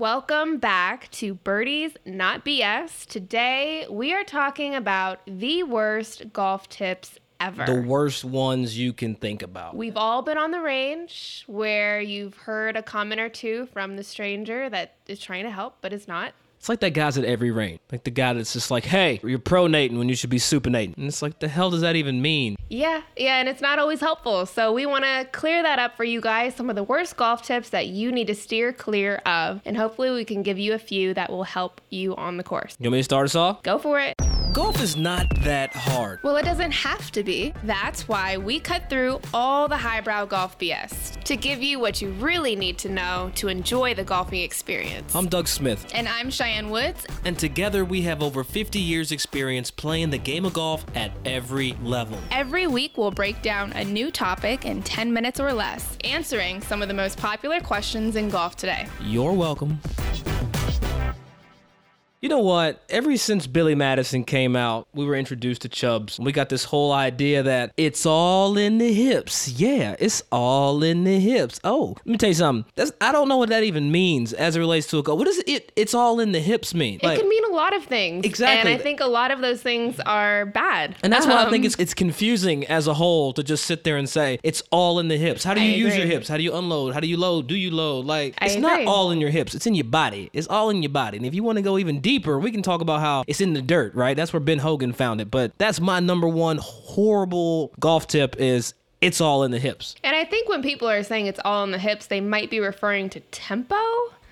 Welcome back to Birdies Not BS. Today we are talking about the worst golf tips ever. The worst ones you can think about. We've all been on the range where you've heard a comment or two from the stranger that is trying to help but is not. It's like that guy's at every range. Like the guy that's just like, hey, you're pronating when you should be supinating. And it's like, the hell does that even mean? Yeah, yeah, and it's not always helpful. So we want to clear that up for you guys. Some of the worst golf tips that you need to steer clear of. And hopefully we can give you a few that will help you on the course. You want me to start us off? Go for it. Golf is not that hard. Well, it doesn't have to be. That's why we cut through all the highbrow golf BS to give you what you really need to know to enjoy the golfing experience. I'm Doug Smith, and I'm Cheyenne Woods. and together we have over 50 years' experience playing the game of golf at every level. Every week, we'll break down a new topic in 10 minutes or less, answering some of the most popular questions in golf today. You're welcome. You know what? Ever since Billy Madison came out, we were introduced to Chubbs. We got this whole idea that it's all in the hips. Yeah, it's all in the hips. Oh, let me tell you something. That's I don't know what that even means as it relates to a goal. What does it? It's all in the hips mean? It can mean a lot of things. Exactly. And I think a lot of those things are bad. And that's why I think Um, it's it's confusing as a whole to just sit there and say it's all in the hips. How do I you use your hips? How do you unload? How do you load? Do you load? Like it's not all in your hips. It's in your body. It's all in your body. And if you want to go even deeper, we can talk about how it's in the dirt, right? That's where Ben Hogan found it. But that's my number one horrible golf tip is it's all in the hips. And I think when people are saying it's all in the hips, they might be referring to tempo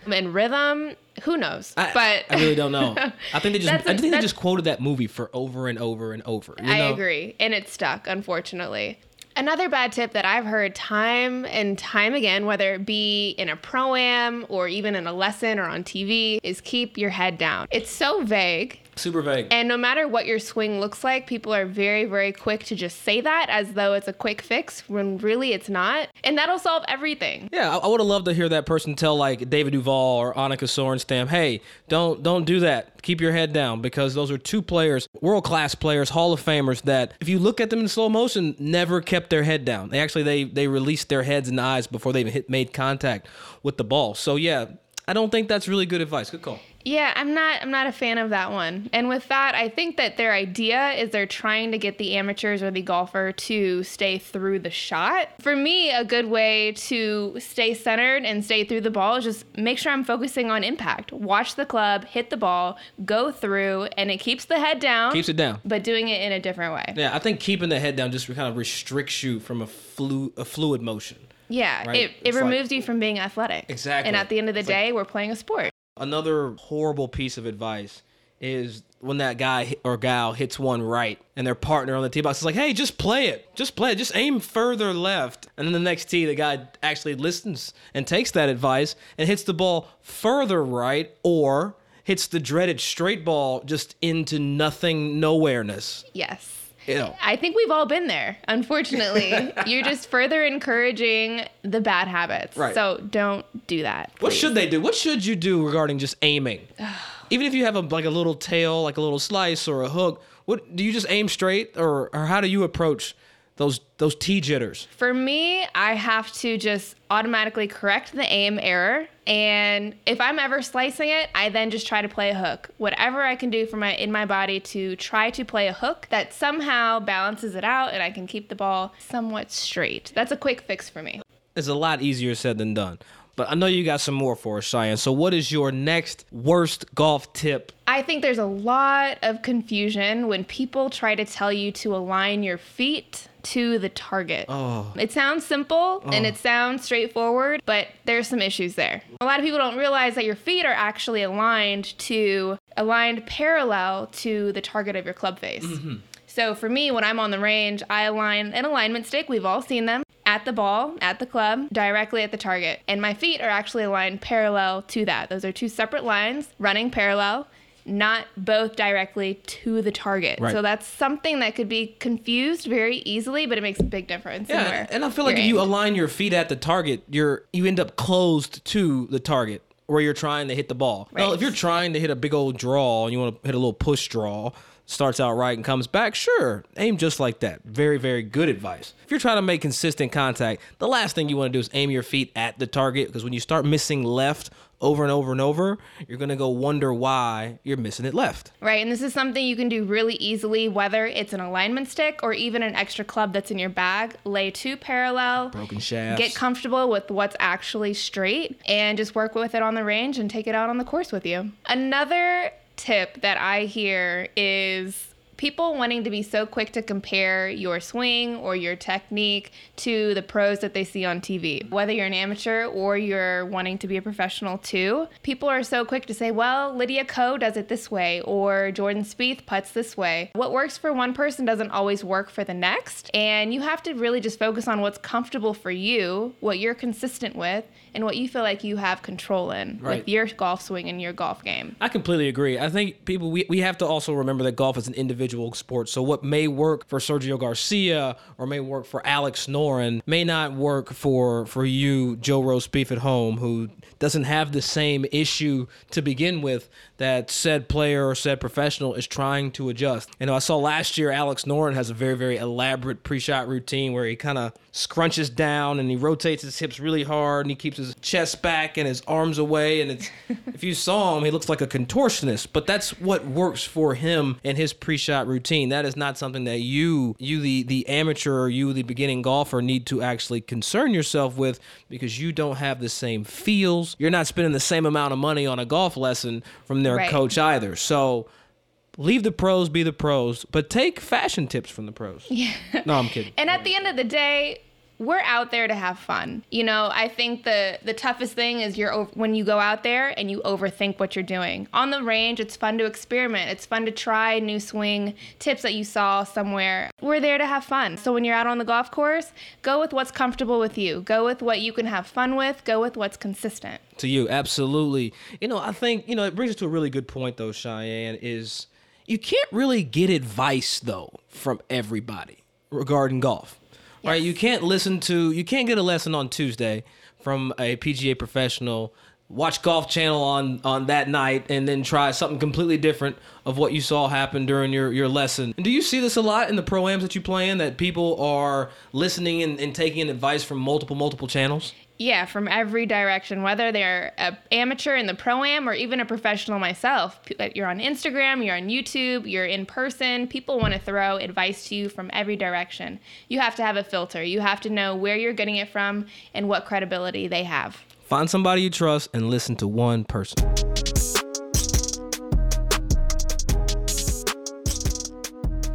and rhythm. Who knows? I, but I really don't know. I think they just a- I think they just quoted that movie for over and over and over. you I agree. And it stuck, unfortunately. Another bad tip that I've heard time and time again, whether it be in a pro am or even in a lesson or on TV, is keep your head down. It's so vague. Super vague. And no matter what your swing looks like, people are very, very quick to just say that as though it's a quick fix when really it's not. And that'll solve everything. Yeah, I, I would have loved to hear that person tell like David Duval or Annika Sorenstam, "Hey, don't don't do that. Keep your head down," because those are two players, world class players, Hall of Famers. That if you look at them in slow motion, never kept their head down. They actually they they released their heads and eyes before they even hit made contact with the ball. So yeah, I don't think that's really good advice. Good call. Yeah, I'm not I'm not a fan of that one. And with that, I think that their idea is they're trying to get the amateurs or the golfer to stay through the shot. For me, a good way to stay centered and stay through the ball is just make sure I'm focusing on impact. Watch the club, hit the ball, go through, and it keeps the head down. Keeps it down. but doing it in a different way. Yeah, I think keeping the head down just kind of restricts you from a flu a fluid motion. Yeah, Right. it, it It's like- removes you from being athletic. Exactly. And at the end of the It's like- day, we're playing a sport. Another horrible piece of advice is when that guy or gal hits one right and their partner on the tee box is like, hey, just play it. Just play it. Just aim further left. And then the next tee, the guy actually listens and takes that advice and hits the ball further right or hits the dreaded straight ball just into nothing, nowhereness. Yes. You know. I think we've all been there. Unfortunately, you're just further encouraging the bad habits. Right. So don't do that. What should they do? What should you do regarding just aiming? Even if you have a like a little tail, like a little slice or a hook, what do you just aim straight or or how do you approach those those T jitters? For me, I have to just automatically correct the aim error. And if I'm ever slicing it, I then just try to play a hook. Whatever I can do for my in my body to try to play a hook that somehow balances it out and I can keep the ball somewhat straight. That's a quick fix for me. It's a lot easier said than done. But I know you got some more for us, Cheyenne. So what is your next worst golf tip? I think there's a lot of confusion when people try to tell you to align your feet to the target. Oh. It sounds simple and oh. it sounds straightforward, but there's some issues there. A lot of people don't realize that your feet are actually aligned to aligned parallel to the target of your club face. Mm-hmm. So for me, when I'm on the range, I align an alignment stick. We've all seen them at the ball, at the club, directly at the target. And my feet are actually aligned parallel to that. Those are two separate lines running parallel, not both directly to the target. Right. So that's something that could be confused very easily, but it makes a big difference. Yeah, and I feel like if you align your feet at the target, you're you end up closed to the target where you're trying to hit the ball. Now, Right. if you're trying to hit a big old draw and you want to hit a little push draw, starts out right and comes back, sure, aim just like that. Very, very good advice. If you're trying to make consistent contact, the last thing you want to do is aim your feet at the target because when you start missing left over and over and over, you're going to go wonder why you're missing it left. Right. And this is something you can do really easily, whether it's an alignment stick or even an extra club that's in your bag. Lay two parallel, Broken shafts. get comfortable with what's actually straight, and just work with it on the range and take it out on the course with you. Another tip that I hear is people wanting to be so quick to compare your swing or your technique to the pros that they see on TV. Whether you're an amateur or you're wanting to be a professional too, people are so quick to say, well, Lydia Ko does it this way or Jordan Spieth puts this way. What works for one person doesn't always work for the next. And you have to really just focus on what's comfortable for you, what you're consistent with, and what you feel like you have control in Right. with your golf swing and your golf game. I completely agree. I think people we, we have to also remember that golf is an individual sport. So what may work for Sergio Garcia or may work for Alex Noren may not work for for you, Joe Rose Beef at home, who doesn't have the same issue to begin with that said player or said professional is trying to adjust. You know, I saw last year Alex Noren has a very, very elaborate pre-shot routine where he kind of scrunches down and he rotates his hips really hard and he keeps his chest back and his arms away and it's if you saw him he looks like a contortionist but that's what works for him in his pre-shot routine that is not something that you you the the amateur or you the beginning golfer need to actually concern yourself with because you don't have the same feels. You're not spending the same amount of money on a golf lesson from their Right. coach either. So leave the pros be the pros but take fashion tips from the pros. Yeah. No i'm kidding. And at the end of the day, we're out there to have fun. You know, I think the the toughest thing is you're when you go out there and you overthink what you're doing. On the range, it's fun to experiment. It's fun to try new swing tips that you saw somewhere. We're there to have fun. So when you're out on the golf course, go with what's comfortable with you. Go with what you can have fun with. Go with what's consistent. to you absolutely you know i think you know it brings us to a really good point though cheyenne is you can't really get advice though from everybody regarding golf right you can't listen to you can't get a lesson on tuesday from a pga professional watch golf channel on on that night and then try something completely different of what you saw happen during your your lesson. And do you see this a lot in the pro-ams that you play in that people are listening and, and taking advice from multiple multiple channels Yeah, from every direction, whether they're a amateur in the pro am or even a professional myself. You're on Instagram, you're on YouTube, you're in person. People want to throw advice to you from every direction. You have to have a filter. You have to know where you're getting it from and what credibility they have. Find somebody you trust and listen to one person.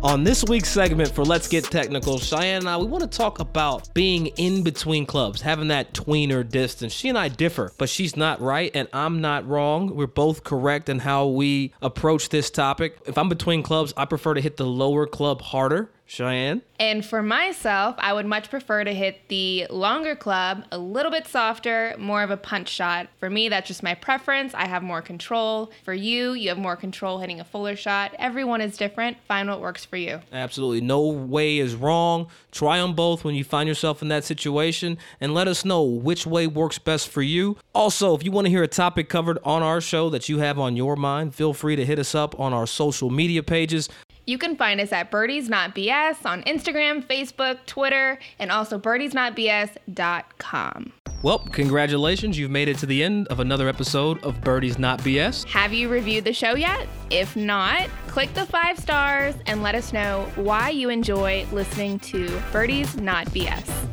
On this week's segment for Let's Get Technical, Cheyenne and I, we want to talk about being in between clubs, having that tweener distance. She and I differ, but she's not right and I'm not wrong. We're both correct in how we approach this topic. If I'm between clubs, I prefer to hit the lower club harder. Cheyenne? And for myself, I would much prefer to hit the longer club, a little bit softer, more of a punch shot. For me, that's just my preference. I have more control. For you, you have more control hitting a fuller shot. Everyone is different. Find what works for you. Absolutely. No way is wrong. Try them both when you find yourself in that situation and let us know which way works best for you. Also, if you want to hear a topic covered on our show that you have on your mind, feel free to hit us up on our social media pages. You can find us at Birdies Not BS on Instagram, Facebook, Twitter, and also birdiesnotbs.com. Well, congratulations. You've made it to the end of another episode of Birdies Not BS. Have you reviewed the show yet? If not, click the five stars and let us know why you enjoy listening to Birdies Not BS.